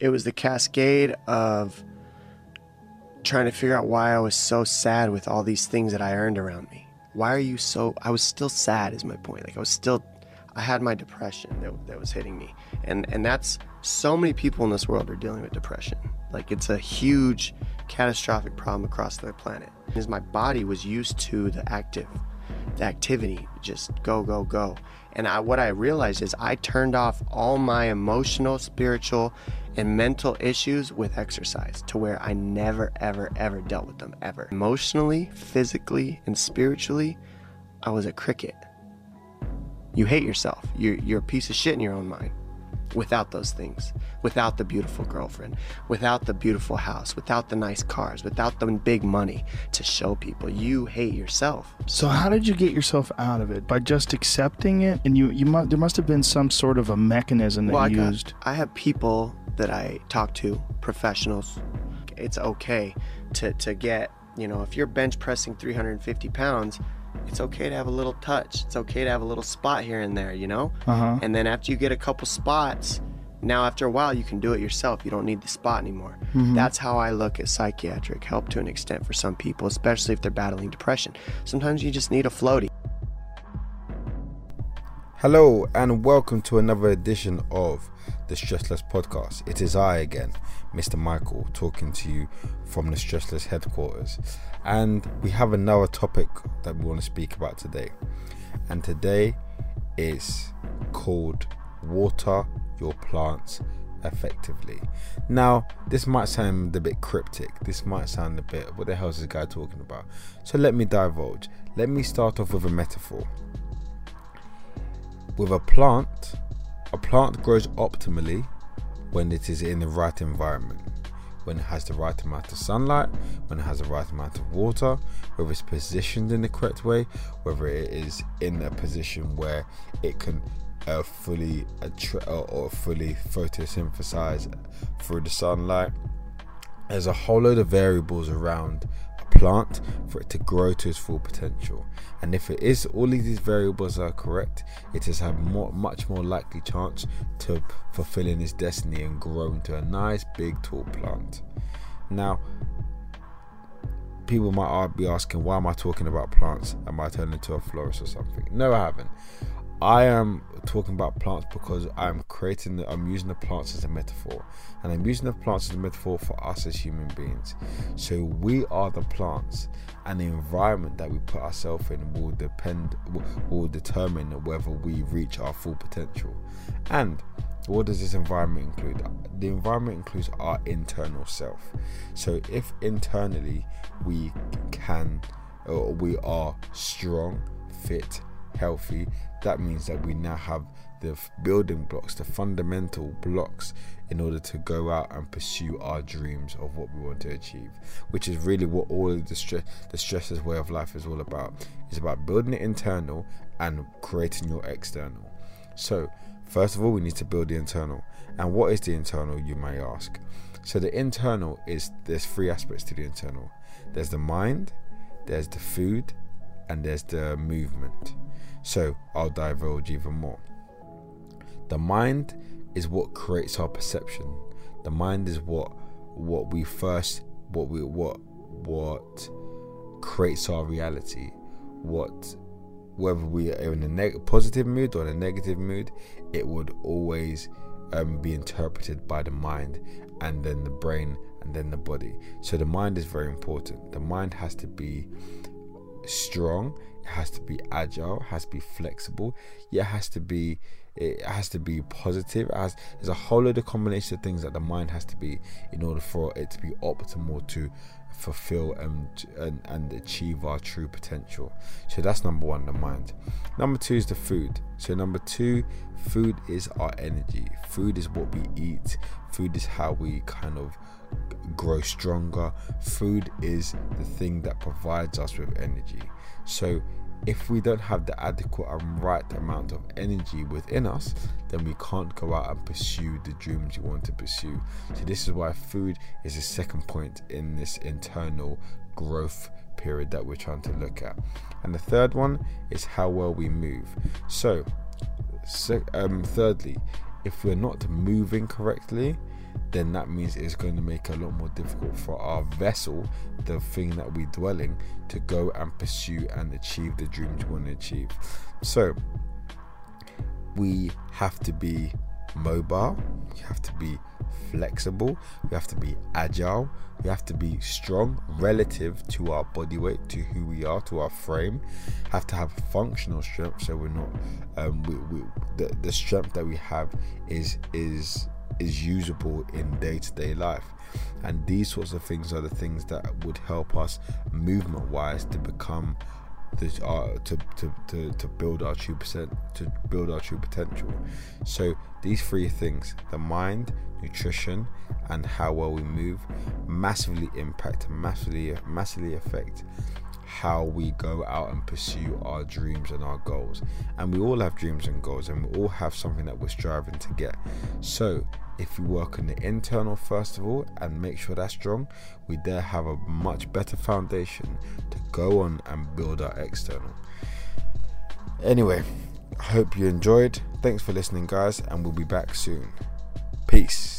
it was the cascade of trying to figure out why I was so sad with all these things that I earned around me. Why are you so? I was still sad, is my point. Like I was still, I had my depression that, that was hitting me, and and that's so many people in this world are dealing with depression. Like it's a huge, catastrophic problem across the planet. Is my body was used to the active, activity, just go go go, and I, what I realized is I turned off all my emotional, spiritual, and mental issues with exercise to where I never, ever, ever dealt with them ever. Emotionally, physically, and spiritually, I was a cricket. You hate yourself. You're, you're a piece of shit in your own mind without those things, without the beautiful girlfriend, without the beautiful house, without the nice cars, without the big money to show people. You hate yourself. So how did you get yourself out of it? By just accepting it, and you you must there must have been some sort of a mechanism that Well, I you got- used. I have people that I talk to, professionals. It's okay to, to get, you know, if you're bench pressing 350 pounds, it's okay to have a little touch. It's okay to have a little spot here and there, you know? Uh huh. And then after you get a couple spots, now after a while you can do it yourself. You don't need the spot anymore. That's how I look at psychiatric help to an extent for some people, especially if they're battling depression. Sometimes you just need a floaty. Hello and welcome to another edition of the Stressless Podcast. It is I again, Mr. Michael, talking to you from the Stressless headquarters. And we have another topic that we want to speak about today. And today is called Water Your Plants Effectively. Now, this might sound a bit cryptic. This might sound a bit, what the hell is this guy talking about? So let me divulge. Let me start off with a metaphor with a plant, a plant grows optimally when it is in the right environment, when it has the right amount of sunlight, when it has the right amount of water, whether it's positioned in the correct way, whether it is in a position where it can uh, fully attra- or, or fully photosynthesize through the sunlight. There's a whole load of variables around plant for it to grow to its full potential. And if it is all of these variables are correct, it has a more, much more likely chance to fulfilling its destiny and grow into a nice big tall plant. Now, people might be asking, why am I talking about plants? Am I turning into a florist or something? No, I haven't. I am talking about plants because I'm creating, the, I'm using the plants as a metaphor, and I'm using the plants as a metaphor for us as human beings. So we are the plants, and the environment that we put ourselves in will depend, will- determine whether we reach our full potential. And what does this environment include? The environment includes our internal self. So if internally we can, or we are strong, fit, healthy, that means that we now have the building blocks, the fundamental blocks in order to go out and pursue our dreams of what we want to achieve, which is really what all of the stress, the stresses way of life is all about. It's about building it internal and creating your external. So, first of all, we need to build the internal. And what is the internal, you may ask? So, the internal is there's three aspects to the internal there's the mind, there's the food, and there's the movement. So, I'll divulge even more. The mind is what creates our perception. The mind is what what we first what we what what creates our reality. What whether we are in a neg- positive mood or in a negative mood, it would always um, be interpreted by the mind and then the brain and then the body. So the mind is very important. The mind has to be strong, it has to be agile, has to be flexible, it has to be it has to be positive. as there's a whole load of combination of things that the mind has to be in order for it to be optimal to fulfill and, and and achieve our true potential. So that's number one, the mind. Number two is the food. So number two, food is our energy. Food is what we eat. Food is how we kind of grow stronger. Food is the thing that provides us with energy. So if we don't have the adequate and right amount of energy within us, then we can't go out and pursue the dreams we want to pursue. So, this is why food is the second point in this internal growth period that we're trying to look at. And the third one is how well we move. So, so um, thirdly, if we're not moving correctly, then that means it's going to make a lot more difficult for our vessel, the thing that we dwell in, to go and pursue and achieve the dreams we want to achieve. So we have to be mobile, we have to be flexible, we have to be agile, we have to be strong relative to our body weight, to who we are, to our frame. Have to have functional strength, so we're not. Um, we, we, the the strength that we have is is is usable in day to day life. And these sorts of things are the things that would help us movement wise to become this uh, to, to, to, to build our true percent to build our true potential. So these three things, the mind, nutrition, and how well we move, massively impact, massively massively affect how we go out and pursue our dreams and our goals. And we all have dreams and goals, and we all have something that we're striving to get. So if we work on the internal first of all and make sure that's strong, we there have a much better foundation to go on and build our external. Anyway, I hope you enjoyed. Thanks for listening, guys, and we'll be back soon. Peace.